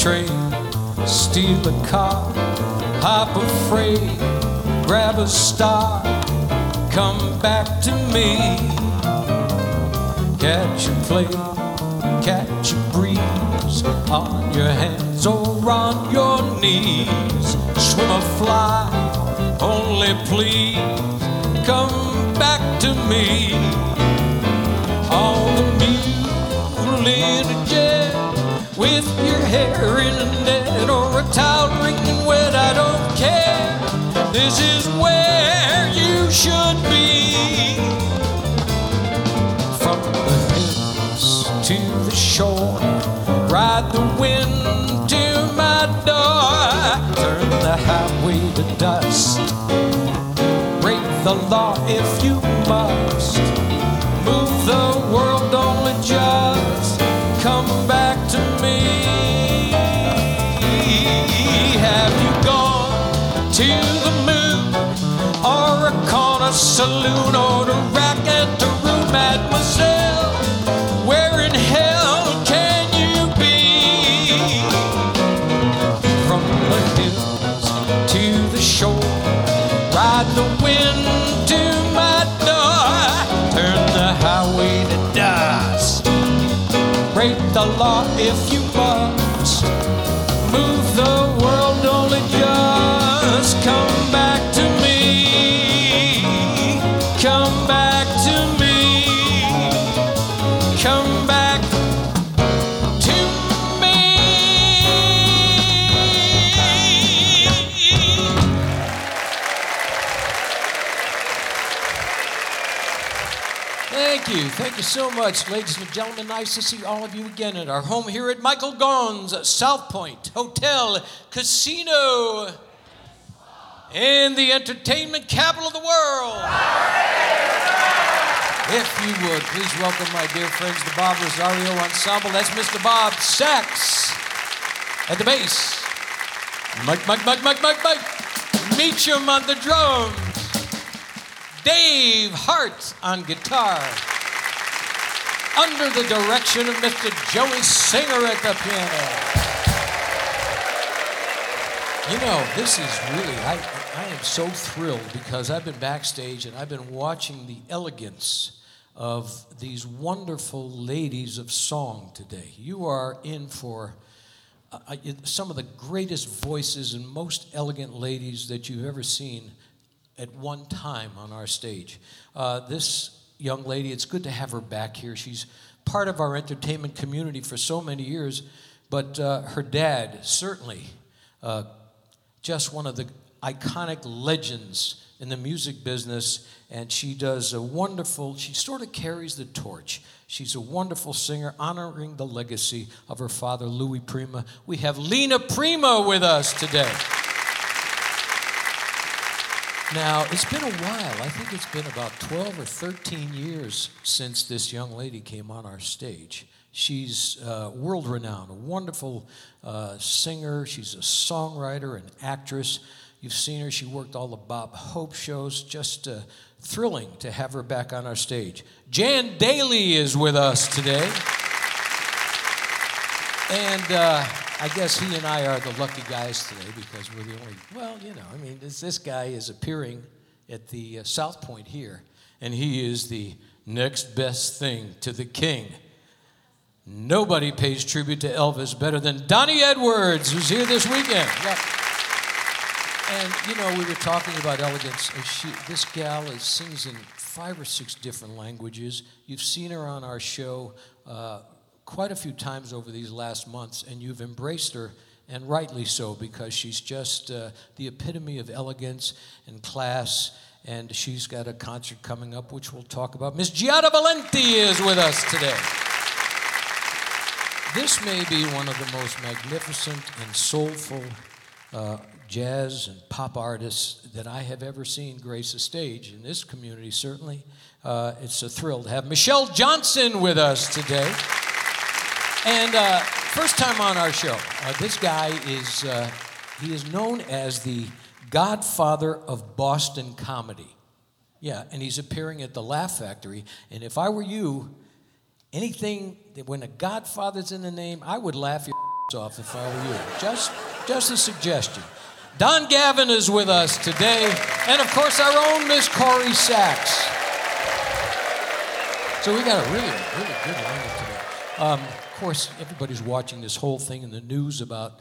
Train, steal a car, hop a freight, grab a star, come back to me. Catch a plane, catch a breeze on your hands or on your knees. Swim or fly, only please come back to me. Your hair in a net or a towel wringing wet, I don't care. This is where you should be. From the hills to the shore, ride the wind to my door, turn the highway to dust, break the law if you saloon you. So much, ladies and gentlemen. Nice to see all of you again at our home here at Michael Gaughan's South Point Hotel Casino in the entertainment capital of the world. If you would, please welcome my dear friends, the Bob Rosario Ensemble. That's Mr. Bob Sachs at the bass. Mike, Mike, Mike, Mike, Mike, Mike. Meacham on the drums. Dave Hart on guitar. Under the direction of Mr. Joey Singer at the piano. You know, this is really, I, I am so thrilled because I've been backstage and I've been watching the elegance of these wonderful ladies of song today. You are in for uh, uh, some of the greatest voices and most elegant ladies that you've ever seen at one time on our stage. Uh, this young lady, it's good to have her back here. She's part of our entertainment community for so many years, but uh, her dad, certainly, uh, just one of the iconic legends in the music business, and she does a wonderful, she sort of carries the torch. She's a wonderful singer, honoring the legacy of her father, Louis Prima. We have Lena Prima with us today. Now, it's been a while. I think it's been about 12 or 13 years since this young lady came on our stage. She's uh, world renowned, a wonderful uh, singer. She's a songwriter, an actress. You've seen her. She worked all the Bob Hope shows. Just uh, thrilling to have her back on our stage. Jan Daley is with us today. And uh, I guess he and I are the lucky guys today because we're the only, well, you know, I mean, this, this guy is appearing at the uh, South Point here, and he is the next best thing to the king. Nobody pays tribute to Elvis better than Donny Edwards, who's here this weekend. Yep. And you know, we were talking about elegance. and She, this gal is, sings in five or six different languages. You've seen her on our show uh, quite a few times over these last months, and you've embraced her, and rightly so, because she's just uh, the epitome of elegance and class. And she's got a concert coming up, which we'll talk about. Miss Giada Valenti is with us today. This may be one of the most magnificent and soulful uh, jazz and pop artists that I have ever seen grace a stage in this community, certainly. Uh, it's a thrill to have Michelle Johnson with us today. And uh, first time on our show, uh, this guy is, uh, he is known as the godfather of Boston comedy. Yeah, and he's appearing at the Laugh Factory. And if I were you, anything, that when a godfather's in the name, I would laugh your off if I were you. Just, just a suggestion. Don Gavin is with us today, and of course, our own Miss Corrie Sachs. So we got a really, really good lineup today. Um, course, everybody's watching this whole thing in the news about,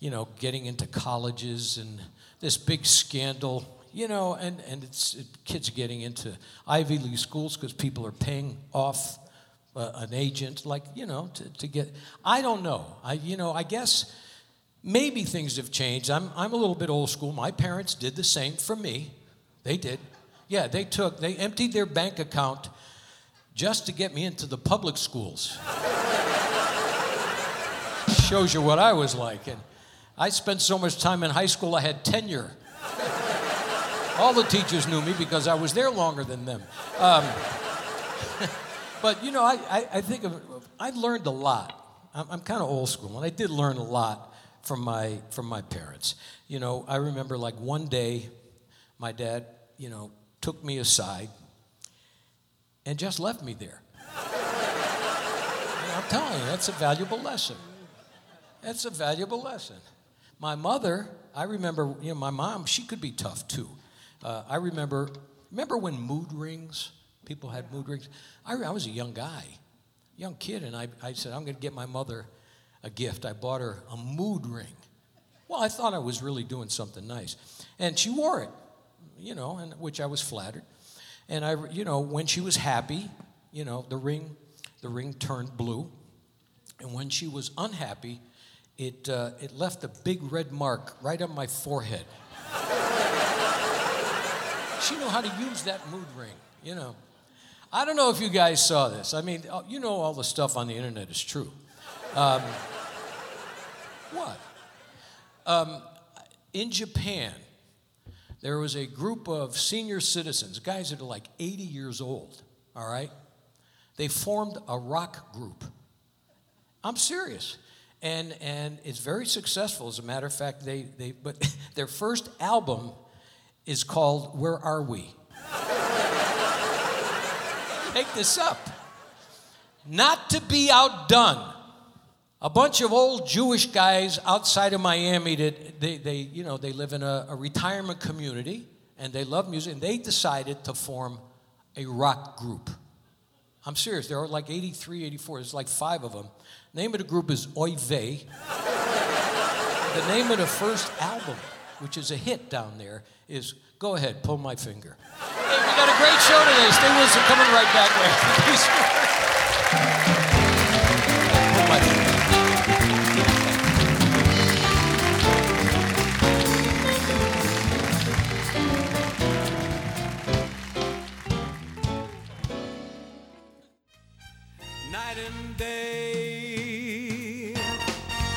you know, getting into colleges and this big scandal, you know, and, and it's it, kids getting into Ivy League schools because people are paying off uh, an agent, like, you know, to, to get. I don't know. I, you know, I guess Maybe things have changed. I'm, I'm a little bit old school. My parents did the same for me. They did. Yeah, they took, they emptied their bank account just to get me into the public schools. Shows you what I was like. And I spent so much time in high school, I had tenure. All the teachers knew me because I was there longer than them. Um, but you know, I, I, I, think of, I learned a lot. I'm, I'm kind of old school, and I did learn a lot from my from my parents. You know, I remember like one day, my dad, you know, took me aside and just left me there. I'm telling you, that's a valuable lesson. That's a valuable lesson. My mother, I remember, you know, my mom, she could be tough too. Uh, I remember, remember when mood rings? People had mood rings. I, I was a young guy, young kid, and I, I said, I'm going to get my mother a gift. I bought her a mood ring. Well, I thought I was really doing something nice. And she wore it, you know, and which I was flattered. And I, you know, when she was happy, you know, the ring, the ring turned blue. And when she was unhappy, it, uh, it left a big red mark right on my forehead. she knew how to use that mood ring, you know. I don't know if you guys saw this. I mean, uh, you know, all the stuff on the internet is true. Um, what? Um, in Japan, there was a group of senior citizens, guys that are like 80 years old, all right? They formed a rock group. I'm serious. And, and it's very successful. As a matter of fact, they, they, but their first album is called Where Are We? Make this up. Not to be outdone a bunch of old Jewish guys outside of Miami that they, they you know, they live in a, a retirement community and they love music and they decided to form a rock group. I'm serious. There are like 83, 84. There's like five of them. Name of the group is Oy Vey. the name of the first album, which is a hit down there, is Go Ahead, Pull My Finger. Hey, we got a great show today. Stay with us. We're coming right back. pull my finger.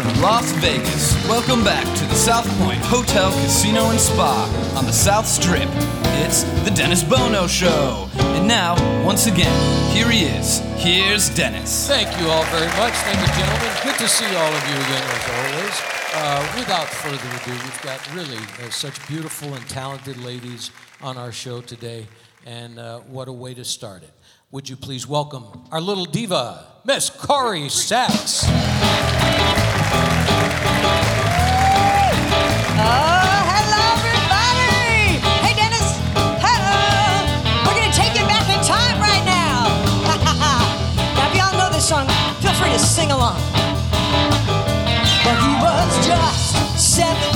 From Las Vegas, welcome back to the South Point Hotel, Casino, and Spa on the South Strip. It's the Dennis Bono Show. And now, once again, here he is. Here's Dennis. Thank you all very much. Thank you, gentlemen. Good to see all of you again, as always. Uh, without further ado, we've got really uh, such beautiful and talented ladies on our show today, and uh, what a way to start it. Would you please welcome our little diva, Miss Corrie Sachs. Sing along. But he was just 17.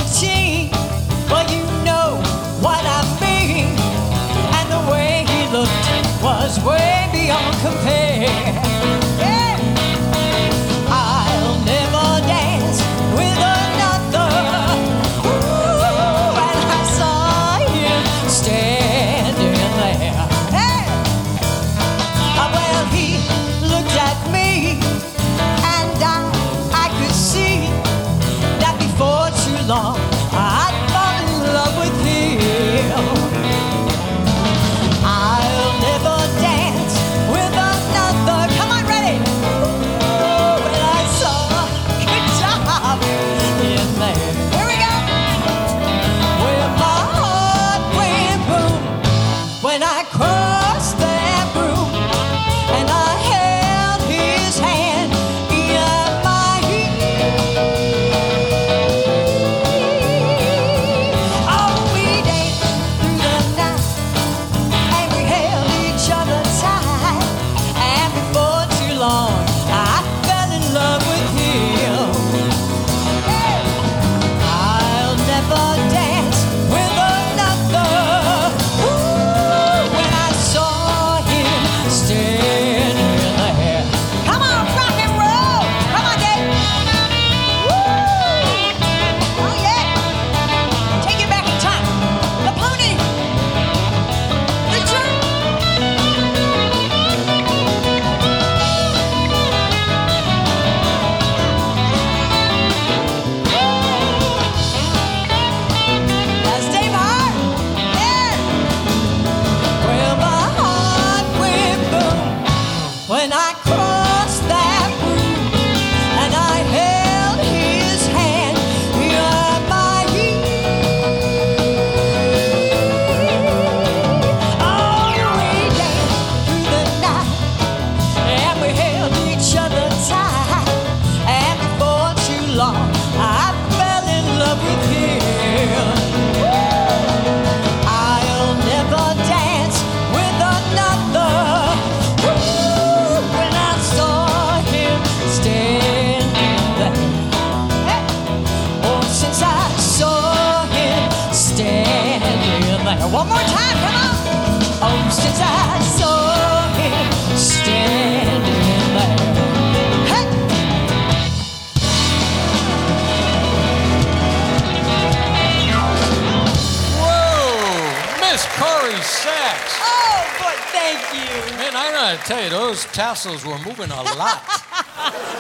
Tassels were moving a lot.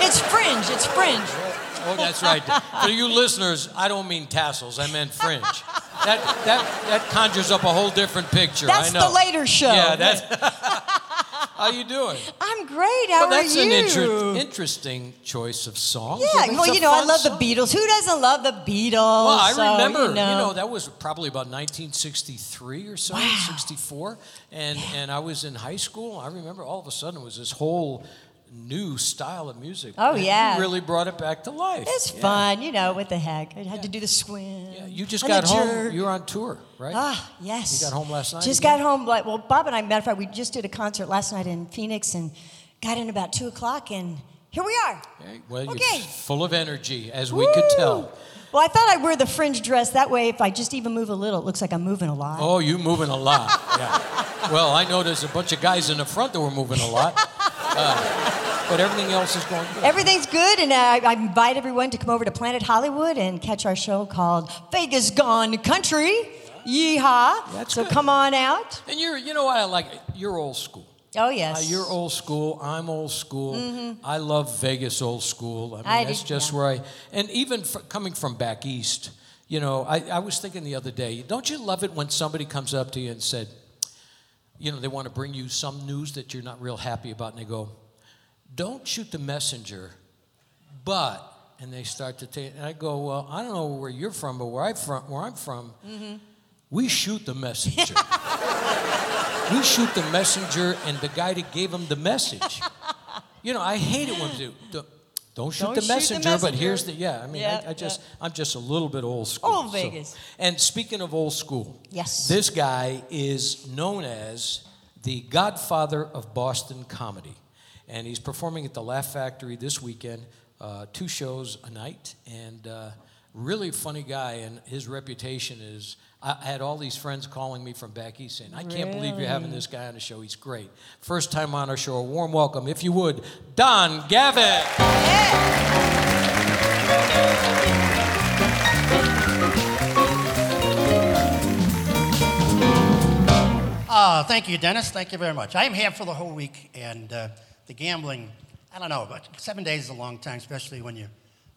It's fringe, it's fringe. Oh, oh, that's right. For you listeners, I don't mean tassels. I meant fringe. That that that conjures up a whole different picture. That's I know. the later show. Yeah, that's. How you doing? I'm great. How well, that's are you? an inter- interesting choice of song. yeah, well, you know, I love song. the Beatles. Who doesn't love the Beatles? Well, I So, remember, you know. that was probably about 1963 or so, Wow. 64, and and I was in high school. I remember all of a sudden it was this whole new style of music. Oh, and you yeah. really brought it back to life. It's Yeah. fun, you know, what the heck. I had to do the swim. Yeah, you just got home. jerk. You were on tour, right? Ah, yes. You got home last night Just again? got home. Like, well, Bob and I, matter of fact, we just did a concert last night in Phoenix and got in about two o'clock, and here we are. Okay, Well, Okay. you're full of energy, as we could tell. Well, I thought I'd wear the fringe dress. That way, if I just even move a little, it looks like I'm moving a lot. Oh, you moving a lot. Yeah. Well, I know there's a bunch of guys in the front that were moving a lot, uh, but everything else is going good. Everything's good, and I, I invite everyone to come over to Planet Hollywood and catch our show called Vegas Gone Country. Yeehaw! That's so good. come on out. And you're, you know, what I like. it. You're old school. Oh, yes. Uh, you're old school. I'm old school. I love Vegas old school. I mean, Mm-hmm. I that's do, just yeah. where I. And even fr- coming from back east, you know, I, I was thinking the other day. Don't you love it when somebody comes up to you and said, you know, they want to bring you some news that you're not real happy about, and they go, "Don't shoot the messenger," but. And they start to take, and I go, well, I don't know where you're from, but where I from, where I'm from, Mm-hmm. we shoot the messenger. we shoot the messenger and the guy that gave him the message. You know, I hate it when they do. Don't, shoot, Don't the, shoot the messenger, but here's the yeah. I mean, Yeah, I, I just yeah. I'm just a little bit old school. Old so- Vegas. And speaking of old school, Yes. this guy is known as the Godfather of Boston comedy, and he's performing at the Laugh Factory this weekend, uh, two shows a night, and uh, really funny guy. And his reputation is. I I had all these friends calling me from back east saying, "I can't believe you're having this guy on the show. He's great. First time on our show. A warm welcome, if you would, Don Gavin." Uh, thank you, Dennis. Thank you very much. I am here for the whole week, and uh, the gambling, I don't know, but seven days is a long time, especially when you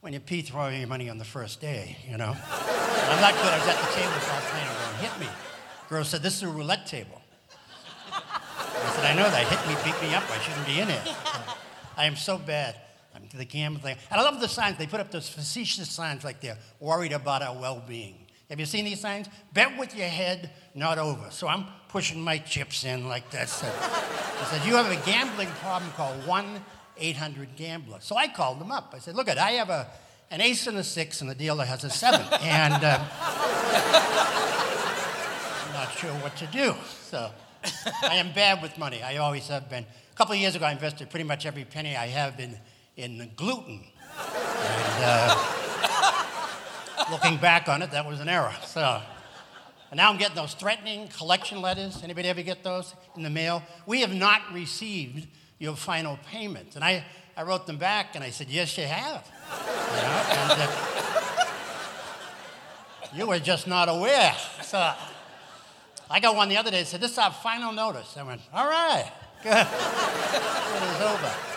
when you pee throwing your money on the first day, you know? I'm not good. I was at the table last night and hit me. Girl said, this is a roulette table. I said, I know that. Hit me, beat me up. I shouldn't be in it. I am so bad. I'm the gambling. And I love the signs. They put up those facetious signs like they're worried about our well-being. Have you seen these signs? Bet with your head, not over. So I'm pushing my chips in like that. So I said, you have a gambling problem, call 1-800-GAMBLER. So I called them up. I said, look, at I have a, an ace and a six, and the dealer has a seven. and uh, I'm not sure what to do. So I am bad with money. I always have been. A couple of years ago, I invested pretty much every penny I have in, in gluten. And uh, looking back on it, that was an error. So, and now I'm getting those threatening collection letters. Anybody ever get those in the mail? We have not received your final payment. And I, I wrote them back and I said, yes, you have. You, know? and, uh, you were just not aware. So I got one the other day that said, this is our final notice. I went, all right, good. it is over.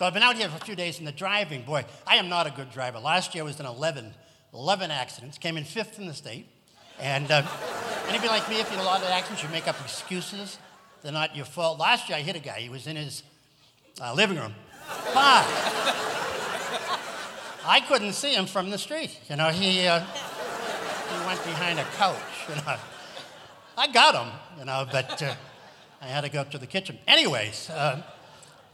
So, I've been out here for a few days and the driving, boy, I am not a good driver. Last year I was in 11, 11 accidents, came in fifth in the state. And uh, anybody like me, if you had a lot of accidents, you make up excuses. They're not your fault. Last year I hit a guy. He was in his uh, living room. But I couldn't see him from the street. You know, he, uh, he went behind a couch. You know, I got him. You know, but uh, I had to go up to the kitchen. Anyways, uh,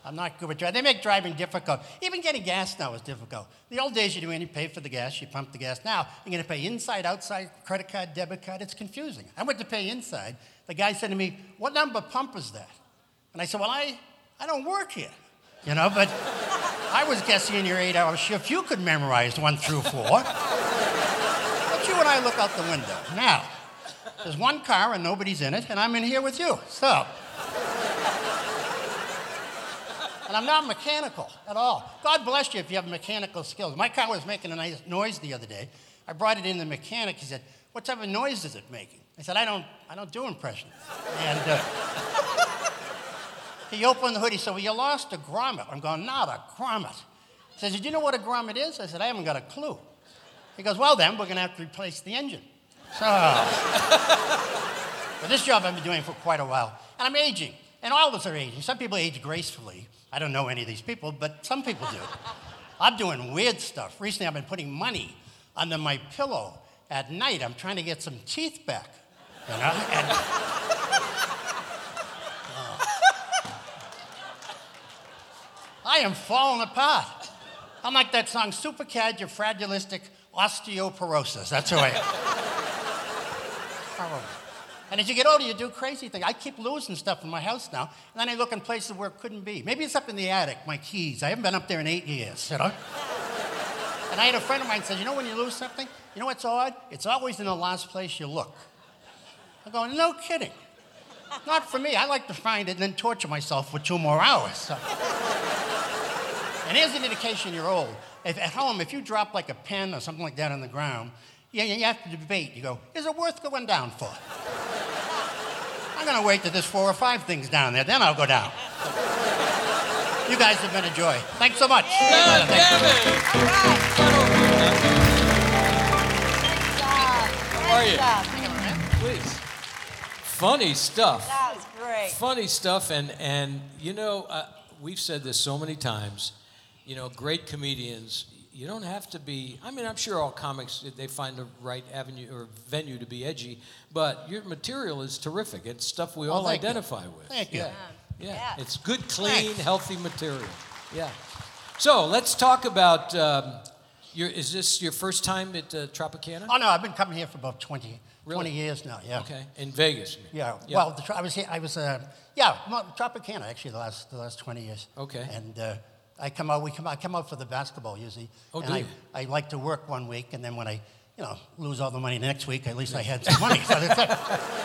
I'm not good with driving. They make driving difficult. Even getting gas now is difficult. The old days, you do any pay for the gas, you pump the gas. Now you're going to pay inside, outside, credit card, debit card. It's confusing. I went to pay inside. The guy said to me, "What number pump is that?" And I said, "Well, I, I don't work here." You know, but I was guessing in your eight-hour shift you could memorize one through four. but you and I look out the window. Now, there's one car and nobody's in it, and I'm in here with you. So. And I'm not mechanical at all. God bless you if you have mechanical skills. My car was making a nice noise the other day. I brought it in the mechanic. He said, "What type of noise is it making?" I said, "I don't, I don't do impressions." And uh, he opened the hood. He said, "Well, you lost a grommet." I'm going, "Not a grommet." He says, "Did you know what a grommet is?" I said, "I haven't got a clue." He goes, "Well, then we're going to have to replace the engine." So, but this job I've been doing for quite a while, and I'm aging, and all of us are aging. Some people age gracefully. I don't know any of these people, but some people do. I'm doing weird stuff. Recently, I've been putting money under my pillow at night. I'm trying to get some teeth back, you know. And, I am falling apart. I'm like that song, Supercalifragilistic Osteoporosis. That's who I am. Horrible. And as you get older, you do crazy things. I keep losing stuff in my house now, and then I look in places where it couldn't be. Maybe it's up in the attic, my keys. I haven't been up there in eight years, you know? and I had a friend of mine said, you know when you lose something? You know what's odd? It's always in the last place you look. I'm going, no kidding. Not for me. I like to find it and then torture myself for two more hours. So. And here's an indication you're old. If, at home, if you drop like a pen or something like that on the ground, you, you have to debate. You go, is it worth going down for? I going to wait till there's four or five things down there. Then I'll go down. you guys have been a joy. Thanks so much. God Thank you. damn it! All right. Come over here job. How are you? Please. Funny stuff. That was great. Funny stuff, and and you know, uh, we've said this so many times. You know, great comedians. You don't have to be. I mean, I'm sure all comics they find the right avenue or venue to be edgy, but your material is terrific. It's stuff we all thank you. identify with. Thank you. Yeah. Yeah. Yeah. It's good, clean, Thanks. healthy material. Yeah. So let's talk about. Um, your, is this your first time at uh, Tropicana? Oh, no, I've been coming here for about 20, Really? 20 years now, yeah. Okay, in Vegas. Yeah, well, the, Tro- I was here, I was, uh, yeah, Tropicana actually the last, the last 20 years. Okay. And uh, I come out, we come, I come out for the basketball usually. Oh, and do I, you? I like to work one week, and then when I, you know, lose all the money the next week, at least I had some money.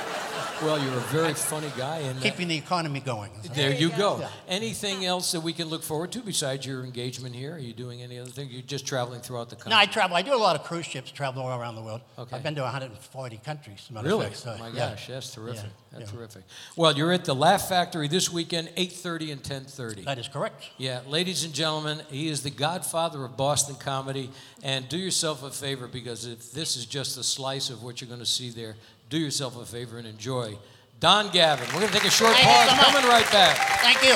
So that's it. Well, you're a very funny guy, and keeping the economy going. There you go. Yeah. Anything else that we can look forward to besides your engagement here? Are you doing any other thing? You're just traveling throughout the country. No, I travel. I do a lot of cruise ships, travel all around the world. Okay. I've been to 140 countries. Really? fact, so, My yeah. gosh, that's terrific. Yeah, That's yeah. terrific. Well, you're at the Laugh Factory this weekend, 8:30 and 10:30. That is correct. Yeah, ladies and gentlemen, he is the godfather of Boston comedy. And do yourself a favor because if this is just a slice of what you're going to see there, do yourself a favor and enjoy. Don Gavin. We're going to take a short Thank pause. so. Coming right back. Thank you.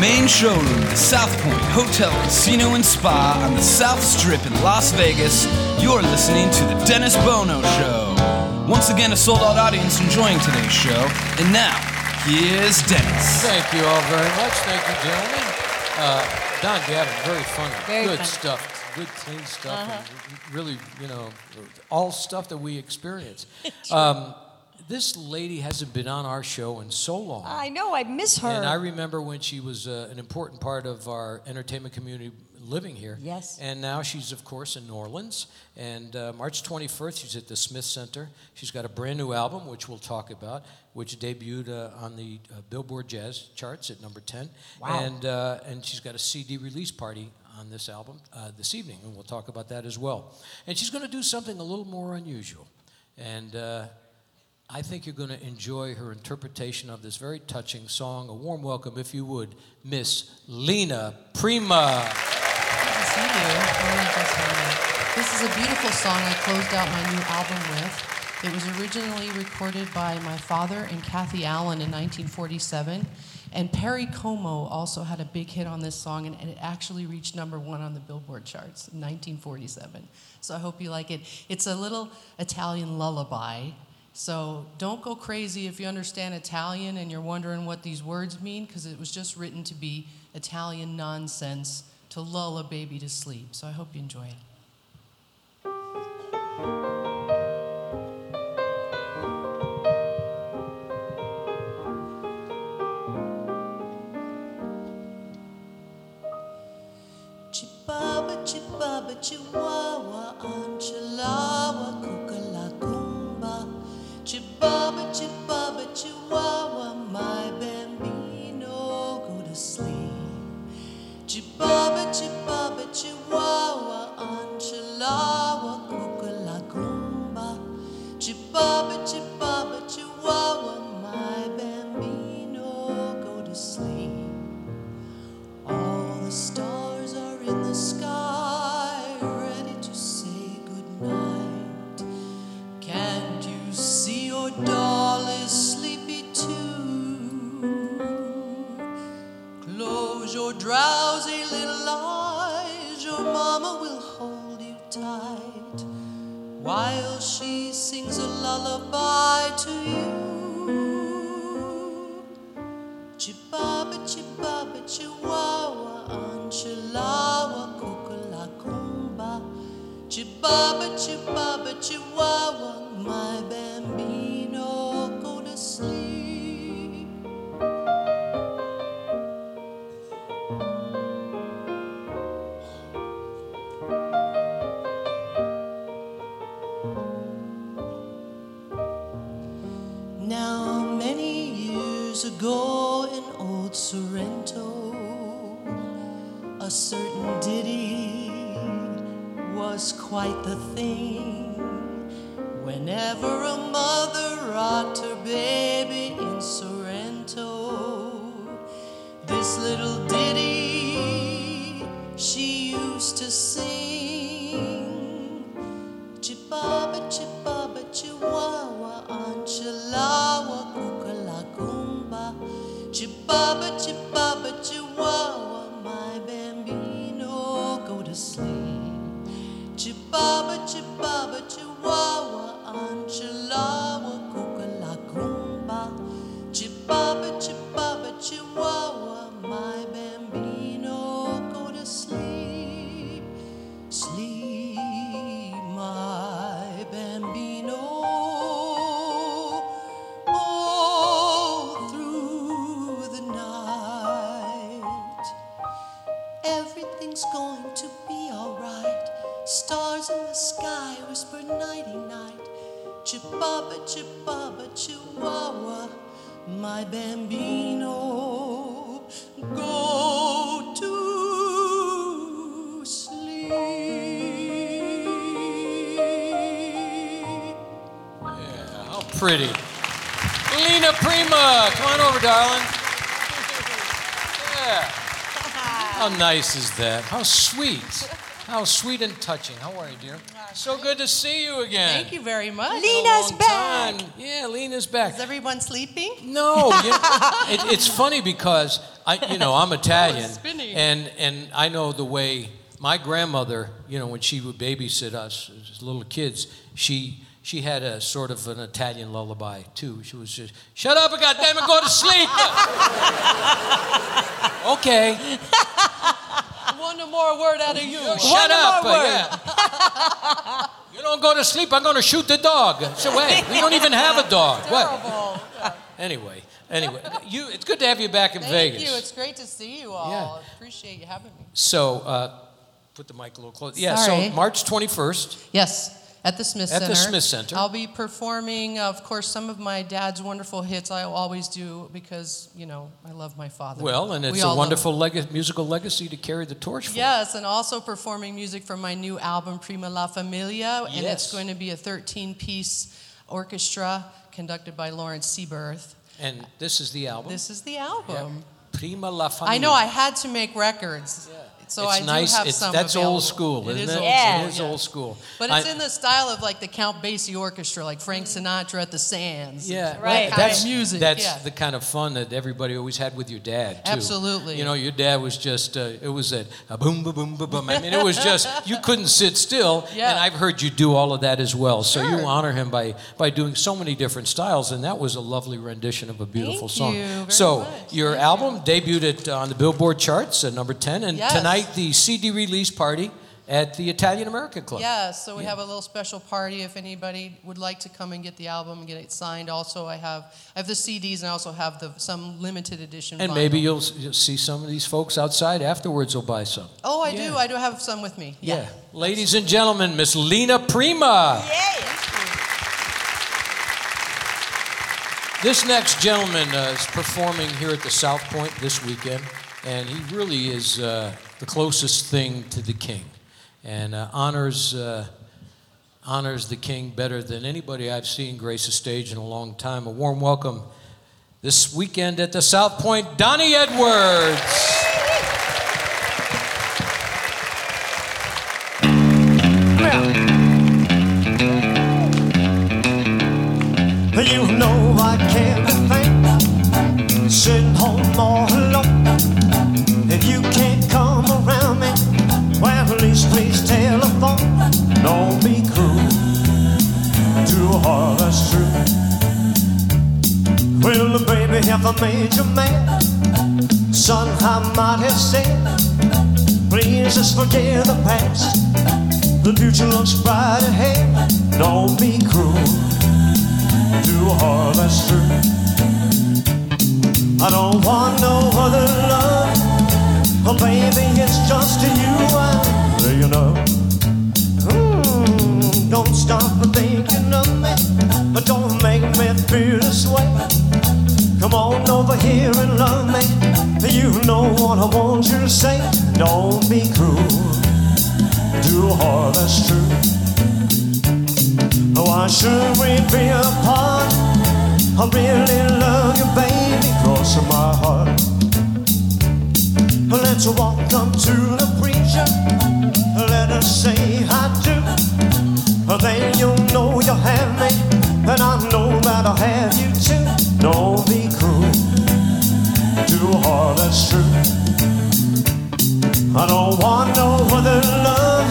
main showroom the South Point Hotel, Casino, and Spa on the South Strip in Las Vegas, you're listening to The Dennis Bono Show. Once again, a sold out audience enjoying today's show. And now, here's Dennis. Thank you all very much. Thank you, gentlemen. Uh, Don Gavin, very funny. Very Good funny. stuff. Good, clean stuff. and really, you know, all stuff that we experience. Um, this lady hasn't been on our show in so long. I know, I miss her. And I remember when she was uh, an important part of our entertainment community living here. Yes. And now she's, of course, in New Orleans. And uh, March 21st, she's at the Smith Center. She's got a brand new album, which we'll talk about, which debuted uh, on the uh, Billboard Jazz charts at number 10. Wow. And, uh, and she's got a CD release party on this album uh, this evening, and we'll talk about that as well. And she's going to do something a little more unusual. And uh, I think you're going to enjoy her interpretation of this very touching song. A warm welcome, if you would, Miss Lena Prima. You. This is a beautiful song I closed out my new album with. It was originally recorded by my father and Kathy Allen in 1947. And Perry Como also had a big hit on this song, and, and it actually reached number one on the Billboard charts in 1947. So I hope you like it. It's a little Italian lullaby. So don't go crazy if you understand Italian and you're wondering what these words mean, because it was just written to be Italian nonsense to lull a baby to sleep. So I hope you enjoy it. chihuahua, anchilawa, cucalacumba, chibaba, chibaba, chihuahua, my bambino, go to sleep. All the stars are in the sky, ready to say goodnight. Can't you see your doll is sleepy too? Close your drowsy little eyes your mama will hold you tight while she sings a lullaby to you. Chibaba, chibaba, chihuahua, anchilawa, kukula, kumba. Chibaba, chibaba, chihuahua, ago in old Sorrento, a certain ditty was quite the thing. Whenever a mother rocked her baby in Sorrento, this little ditty she used to sing. Chibaba, chibaba, chihuahua, my bambino. Go to sleep. Yeah, how pretty. Lena Prima, come on over, darling. Yeah. How nice is that? How sweet. How sweet and touching. How are you, dear? So good to see you again. Thank you very much. Been Lena's back. time. Yeah, Lena's back. Is everyone sleeping? No, you it, it's funny because I, you know, I'm Italian, spinning. and and I know the way my grandmother, you know, when she would babysit us as little kids, she she had a sort of an Italian lullaby too. She was just, "Shut up, and goddamn it, go to sleep." okay, One more word out of you. shut up. more uh, yeah. you don't go to sleep. I'm going to shoot the dog. So wait, we don't even have a dog. What? Anyway, anyway, you. It's good to have you back in Thank Vegas. Thank you. It's great to see you all. Yeah. Appreciate you having me. So, uh, put the mic a little closer. Yeah, Sorry. so March 21st. Yes, at the Smith At Center. the Smith Center. I'll be performing, of course, some of my dad's wonderful hits. I always do because, you know, I love my father. Well, and it's all a wonderful leg- musical legacy to carry the torch for. Yes, and also performing music from my new album, Prima La Familia. And it's going to be a 13 piece orchestra conducted by Lawrence Seaberth. And this is the album. This is the album. Prima La Familia. I know I had to make records. So it's I do have it's, some that's available. old school, It isn't is it? old Yeah. school, It is yeah. old school. But it's I- in the style of like the Count Basie Orchestra, like Frank Sinatra at the Sands. Yeah, Right. that- That's Kind of music, That's yeah. the kind of fun that everybody always had with your dad too. Absolutely. You know, your dad was just uh, it was a, a boom, boom, boom, boom, boom. I mean, it was just you couldn't sit still. Yeah. And I've heard you do all of that as well. So you honor him by by doing so many different styles, and that was a lovely rendition of a beautiful Thank song. you very so much. your Thank album debuted at, on the Billboard charts at number ten, and Yes. tonight the CD release party at the Italian American Club. Yeah, so we have a little special party if anybody would like to come and get the album and get it signed. Also, I have I have the CDs and I also have the some limited edition. And vinyl. maybe you'll, you'll see some of these folks outside afterwards. will buy some. Oh, I Yeah. do. I do have some with me. Yeah. Ladies and gentlemen, Miss Lena Prima. Yay! This next gentleman uh, is performing here at the South Point this weekend, and he really is uh, the closest thing to the king and uh, honors, uh, honors the king better than anybody I've seen grace a stage in a long time. A warm welcome This weekend at the South Point, Donny Edwards. You know I can't to a heart that's true. Well, baby, if I made you mad, son, I might have said, please just forget the past. The future looks bright ahead. Don't be cruel to a heart that's true. I don't want no other love. Oh, baby, it's just you I you know. Mm, don't stop me, but don't make me feel this way. Come on over here and love me. You know what I want you to say. Don't be cruel Do all that's true. Why should we be apart? I really love you, baby, to my heart. Let's walk up to the preacher. Let us say I do. Then you'll know you have me, and I know that I'll have you too. Don't be cruel to a heart that's true. I don't want no other love.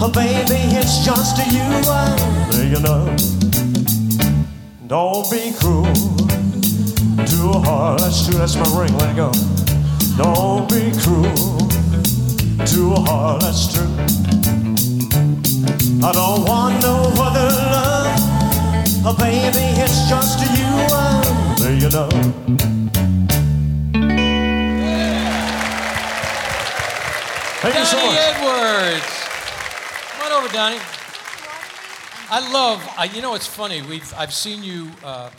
Oh, baby, it's just you I you know. Don't be cruel to a heart that's true. That's my ring. Let it go. Don't be cruel to a heart that's true. I don't want no other. Oh, baby, it's just you I you know. Thank you so much. Edwards. Come on over, Donny. I love. I, you know, it's funny. We've I've seen you uh,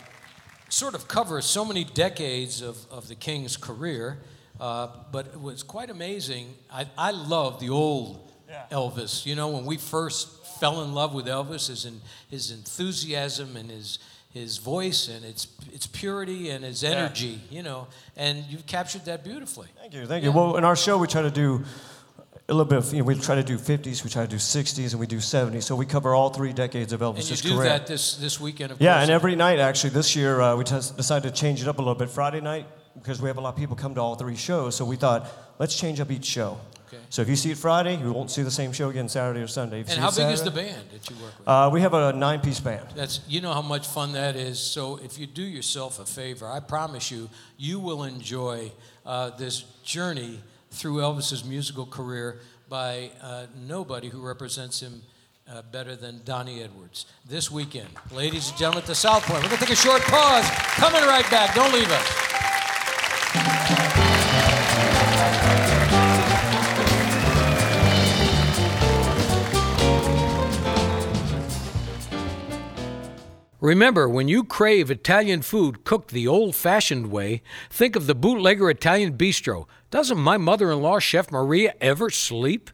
sort of cover so many decades of, of the King's career, uh, but it was quite amazing. I, I love the old Elvis. You know, when we first fell in love with Elvis, his his enthusiasm and his his voice and its its purity and his energy. You know, and you've captured that beautifully. Thank you, thank you. Well, in our show, we try to do a little bit of, you know, we try to do 50s, we try to do 60s, and we do 70s. So we cover all three decades of Elvis's career. And you do career. that this this weekend, of yeah, course. and every night, actually, this year, uh, we just decided to change it up a little bit. Friday night, because we have a lot of people come to all three shows, so we thought, let's change up each show. Okay. So if you see it Friday, you won't see the same show again Saturday or Sunday. And how big is the band that you work with? Uh, we have a nine-piece band. That's you know how much fun that is. So if you do yourself a favor, I promise you, you will enjoy uh, this journey through Elvis's musical career by uh, nobody who represents him uh, better than Donny Edwards. This weekend, ladies and gentlemen, at the South Point. We're gonna take a short pause. Coming right back. Don't leave us. Remember, when you crave Italian food cooked the old fashioned way, think of the Bootlegger Italian Bistro. Doesn't my mother in law, Chef Maria, ever sleep?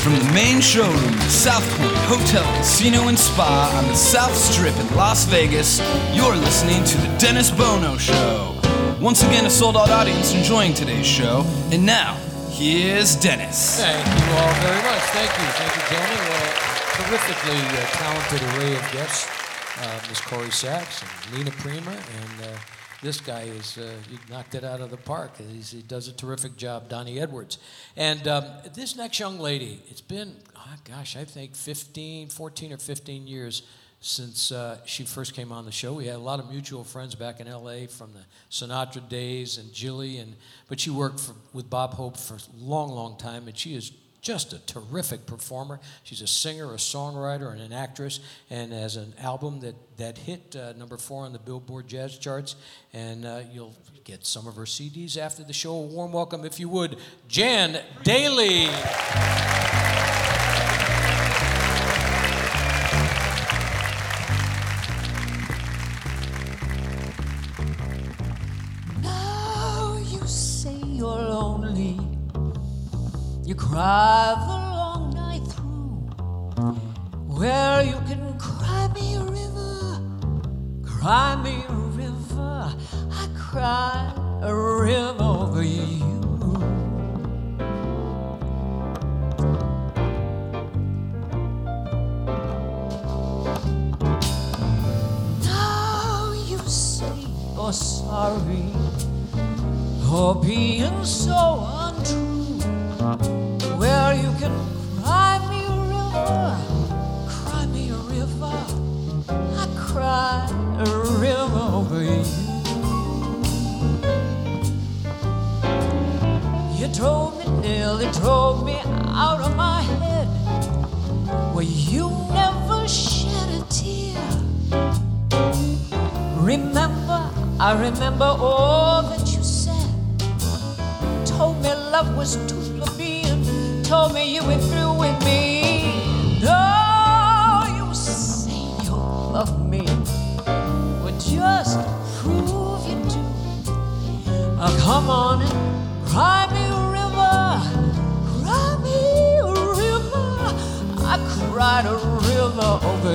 From the main showroom South Point Hotel, Casino, and Spa on the South Strip in Las Vegas, you're listening to The Dennis Bono Show. Once again, a sold out audience enjoying today's show. And now, here's Dennis. Thank you all very much. Thank you. Thank you, gentlemen. What a terrifically uh, talented array of guests. Uh, Miss Corrie Sachs and Lena Prima. And uh, this guy is, uh, knocked it out of the park. He's, he does a terrific job, Donny Edwards. And um, this next young lady, it's been, oh gosh, I think 15, 14 or 15 years since uh, she first came on the show. We had a lot of mutual friends back in LA from the Sinatra days and Jilly, and but she worked for, with Bob Hope for a long, long time, and she is just a terrific performer. She's a singer, a songwriter, and an actress, and has an album that that hit uh, number four on the Billboard Jazz charts. And uh, you'll get some of her CDs after the show. A warm welcome, if you would, Jan Daley. Cry the long night through. Where you can cry me a river, cry me a river. I cry a river over you. Now you say you're sorry for being so drove me out of my head. Well, you never shed a tear. Remember, I remember all that you said. Told me love was too plebeian. Told me you were through with me. No, you say you love me. Well, just prove you do. Oh, come on and cry me Cried a river over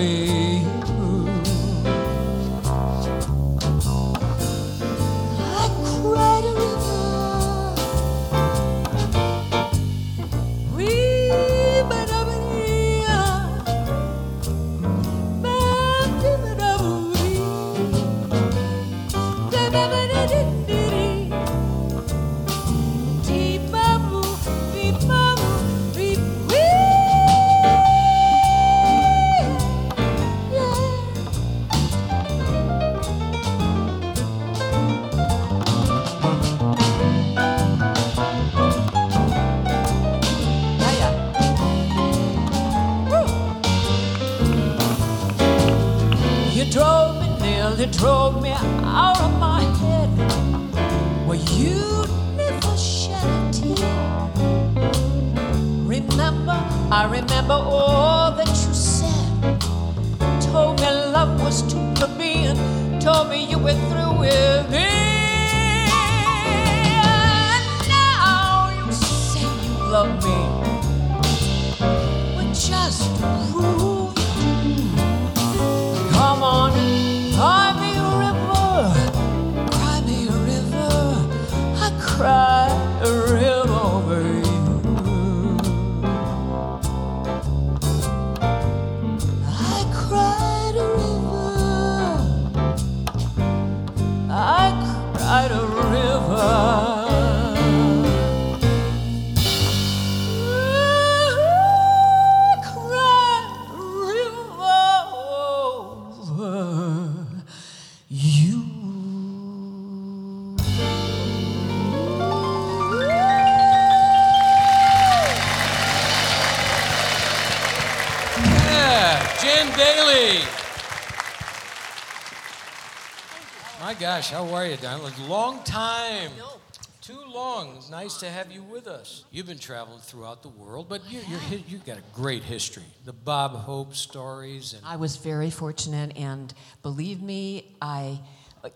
Jan Daley. My gosh, how are you, Don? Long time. Too long. It's nice to have you with us. You've been traveling throughout the world, but you, you're, you've got a great history. The Bob Hope stories and I was very fortunate, and believe me, I.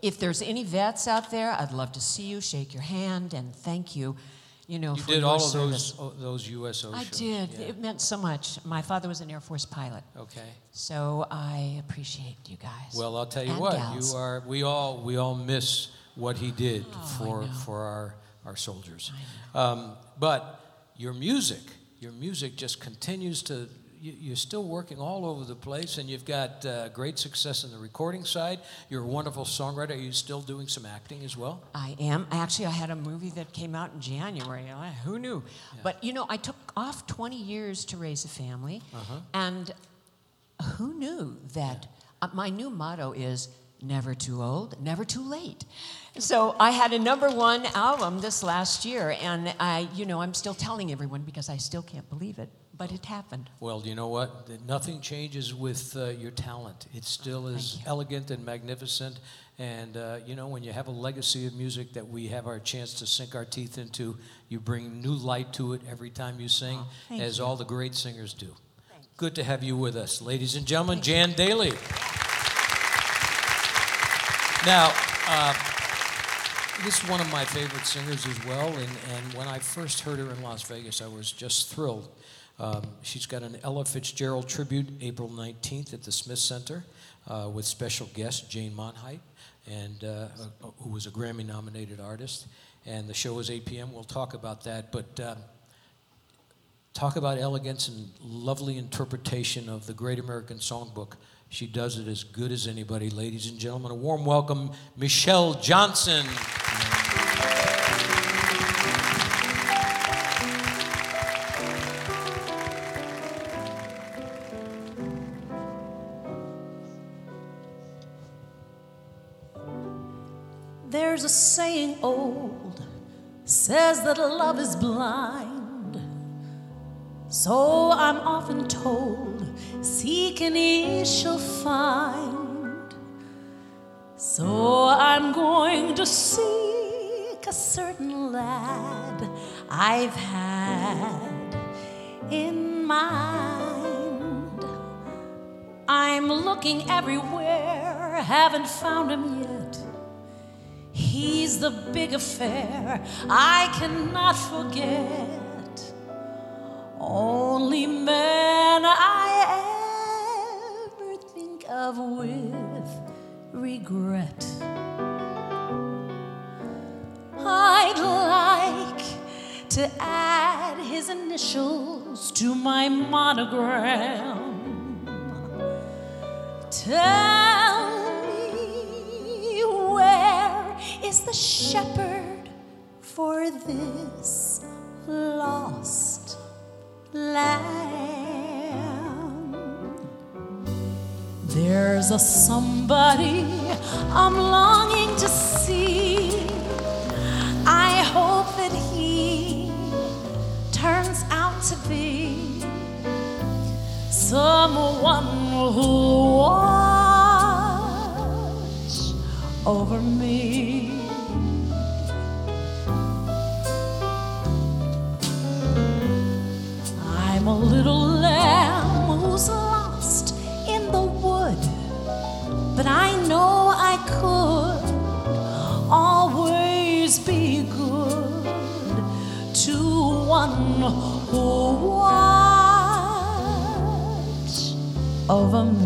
If there's any vets out there, I'd love to see you, shake your hand, and thank you. You know, you for did all of service. those oh, those USO I shows. did. Yeah. It meant so much. My father was an Air Force pilot. Okay. So I appreciate you guys. Well, I'll tell you what, gals. you are. We all we all miss what he did Oh, for for our our soldiers. Um, but your music, your music just continues to. You, you're still working all over the place, and you've got uh, great success in the recording side. You're a wonderful songwriter. Are you still doing some acting as well? I am. Actually, I had a movie that came out in January. I- Who knew? But you know, I took off 20 years to raise a family, Uh-huh. and who knew that uh, my new motto is never too old, never too late. So I had a number one album this last year, and I, you know, I'm still telling everyone because I still can't believe it, but it happened. Well, you know what? Nothing changes with uh, your talent. It still is elegant and magnificent. And, uh, you know, when you have a legacy of music that we have our chance to sink our teeth into, you bring new light to it every time you sing, thank as you. all the great singers do. Good to have you with us. Ladies and gentlemen, Jan Daley. Now, uh, this is one of my favorite singers as well, and, and when I first heard her in Las Vegas, I was just thrilled. Um, she's got an Ella Fitzgerald tribute April 19th at the Smith Center uh, with special guest Jane Monheit, and uh, uh, who was a Grammy nominated artist. And the show is 8 p.m. We'll talk about that. But um, talk about elegance and lovely interpretation of the Great American Songbook. She does it as good as anybody. Ladies and gentlemen, a warm welcome, Michelle Johnson. Says that love is blind. So I'm often told, seek and ye shall find. So I'm going to seek a certain lad I've had in mind. I'm looking everywhere, haven't found him yet. He's the big affair I cannot forget. Only man I ever think of with regret. I'd like to add his initials to my monogram. Tell is the shepherd for this lost lamb? There's a somebody I'm longing to see. I hope that he turns out to be someone who'll watch over me. Over me.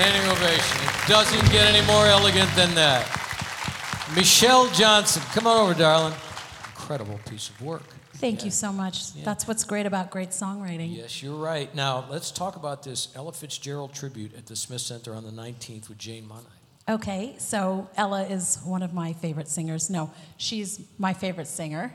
Standing ovation. It doesn't get any more elegant than that. Michelle Johnson. Come on over, darling. Incredible piece of work. Thank you so much. That's what's great about great songwriting. Yes, you're right. Now, let's talk about this Ella Fitzgerald tribute at the Smith Center on the 19th with Jane Monheit. Okay, so Ella is one of my favorite singers. No, she's my favorite singer.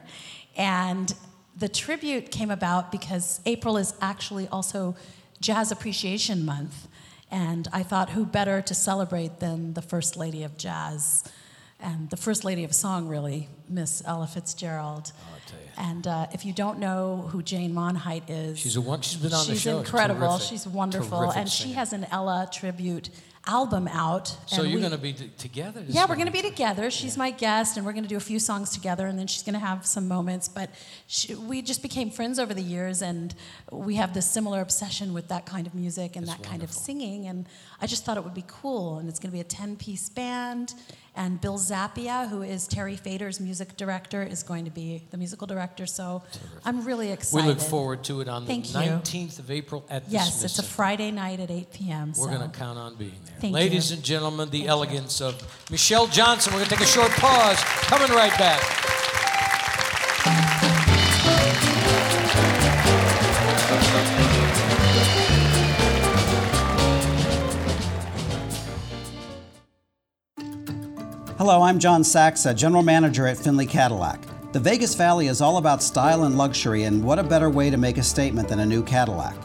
And the tribute came about because April is actually also Jazz Appreciation Month. And I thought, who better to celebrate than the First Lady of Jazz and the First Lady of Song, really, Miss Ella Fitzgerald. And uh, if you don't know who Jane Monheit is, She's a one. She's been on the show. she's incredible. Terrific. She's wonderful, and she has an Ella tribute album out. So you're going to be t- together? This yeah, we're going to be together. She's my guest, and we're going to do a few songs together, and then she's going to have some moments. But she, we just became friends over the years, and we have this similar obsession with that kind of music and that kind of singing. And I just thought it would be cool. And it's going to be a 10 piece band. And Bill Zappia, who is Terry Fator's music director, is going to be the musical director. So I'm really excited. We look forward to it on the Thank you. 19th of April at the Yes, it's a Friday night at 8 p.m. We're so. going to count on being there. Thank Ladies you. and gentlemen, the elegance of Michelle Johnson. We're going to take a short pause. Coming right back. Hello, I'm John Saxa, General Manager at Finley Cadillac. The Vegas Valley is all about style and luxury, and what a better way to make a statement than a new Cadillac?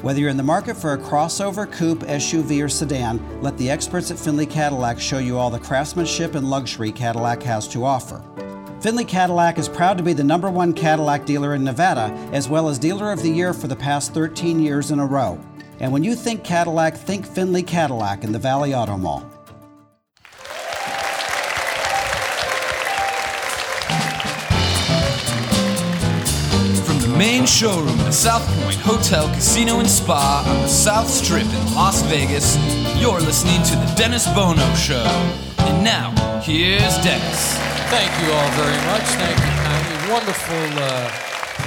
Whether you're in the market for a crossover, coupe, SUV, or sedan, let the experts at Finley Cadillac show you all the craftsmanship and luxury Cadillac has to offer. Finley Cadillac is proud to be the number one Cadillac dealer in Nevada, as well as Dealer of the Year for the past 13 years in a row. And when you think Cadillac, think Finley Cadillac in the Valley Auto Mall. Main showroom at South Point Hotel, Casino, and Spa on the South Strip in Las Vegas, you're listening to The Dennis Bono Show. And now, here's Dennis. Thank you all very much. Thank you kindly. Wonderful uh,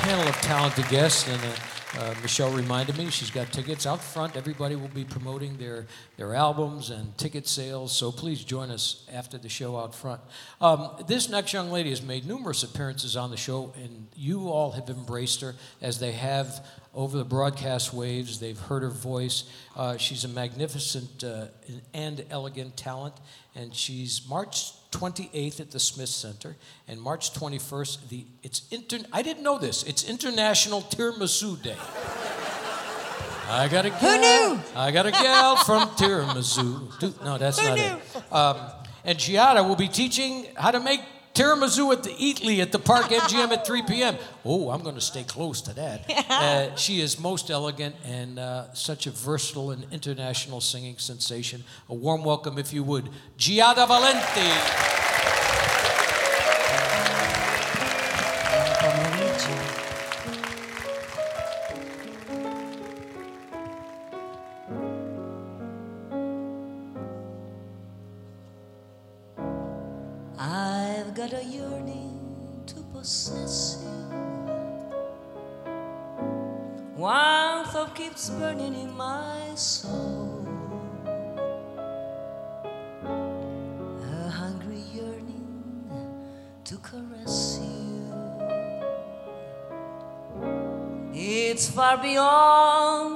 panel of talented guests. And uh, uh, Michelle reminded me she's got tickets out front. Everybody will be promoting their, their albums and ticket sales. So please join us after the show out front. Um, this next young lady has made numerous appearances on the show, and you all have embraced her as they have over the broadcast waves. They've heard her voice. Uh, she's a magnificent uh, and elegant talent, and she's March 28th at the Smith Center, and March 21st, the it's inter, I didn't know this. It's International Tiramisu Day. I got a gal. knew? I got a gal from Tiramisu. No, that's Who not knew? it. Um, and Giada will be teaching how to make tiramisu at the Eataly at the Park MGM at 3 p.m. Oh, I'm going to stay close to that. Uh, she is most elegant and uh, such a versatile and international singing sensation. A warm welcome, if you would, Giada Valenti. I've got a yearning to possess you. One thought keeps burning in my soul. A hungry yearning to caress you. It's far beyond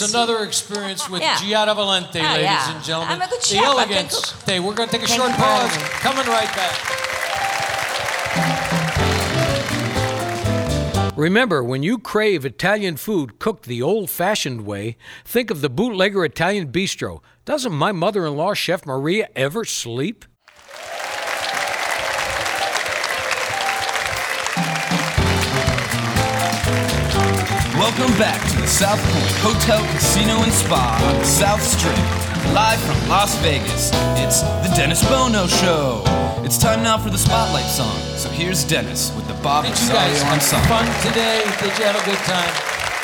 Well, that's another experience with Yeah. Giada Valenti, Oh, ah, ladies yeah. and gentlemen. I'm a good the chef. I can elegance. Hey, we're going to take a Thank short you for having pause. me. Coming right back. Remember, when you crave Italian food cooked the old fashioned way, think of the Bootlegger Italian Bistro. Doesn't my mother in law, Chef Maria, ever sleep? Welcome back to the South Point Hotel, Casino, and Spa on the South Strip. Live from Las Vegas, it's the Dennis Bono Show. It's time now for the Spotlight song. So here's Dennis with the Bob Did you guys Rosario have Ensemble. fun today? Did you have a good time?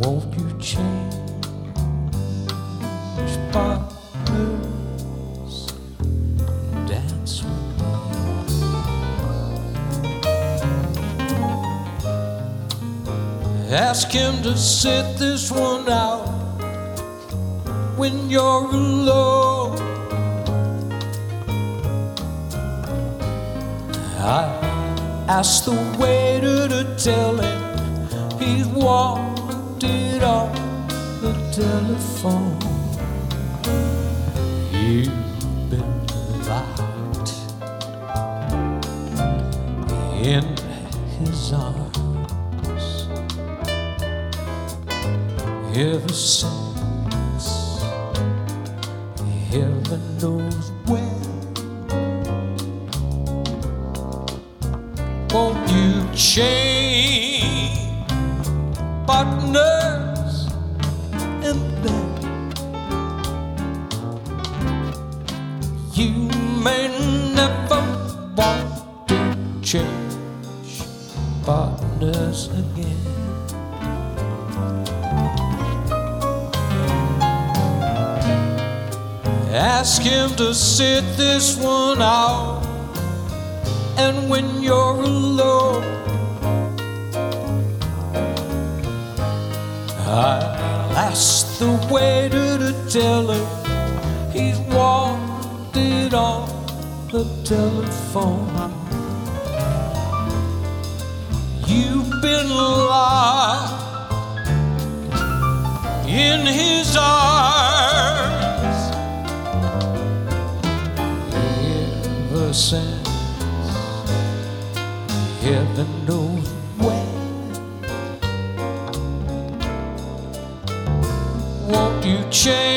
Won't you change partners and dance with me? Ask him to sit this one out when you're alone. I asked the waiter to tell him he's walked the telephone. You've telephone. You've been locked in his arms ever since heaven knows when. Won't you change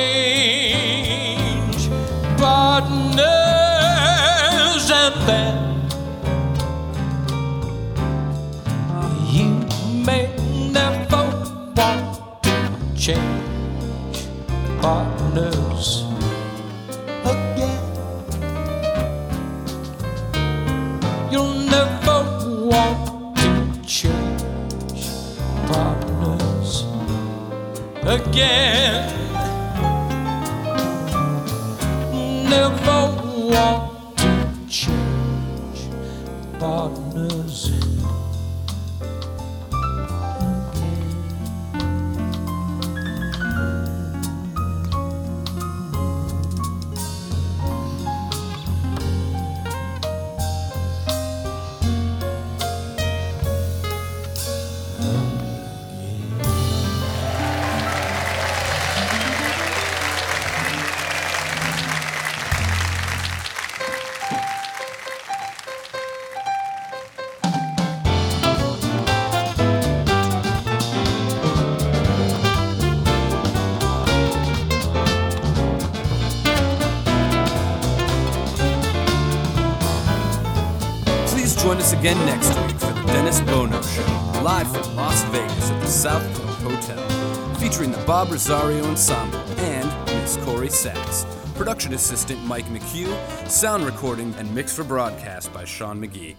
Rosario Ensemble and Miss Corrie Sachs. Production assistant Mike McHugh, sound recording and mix for broadcast by Sean McGee.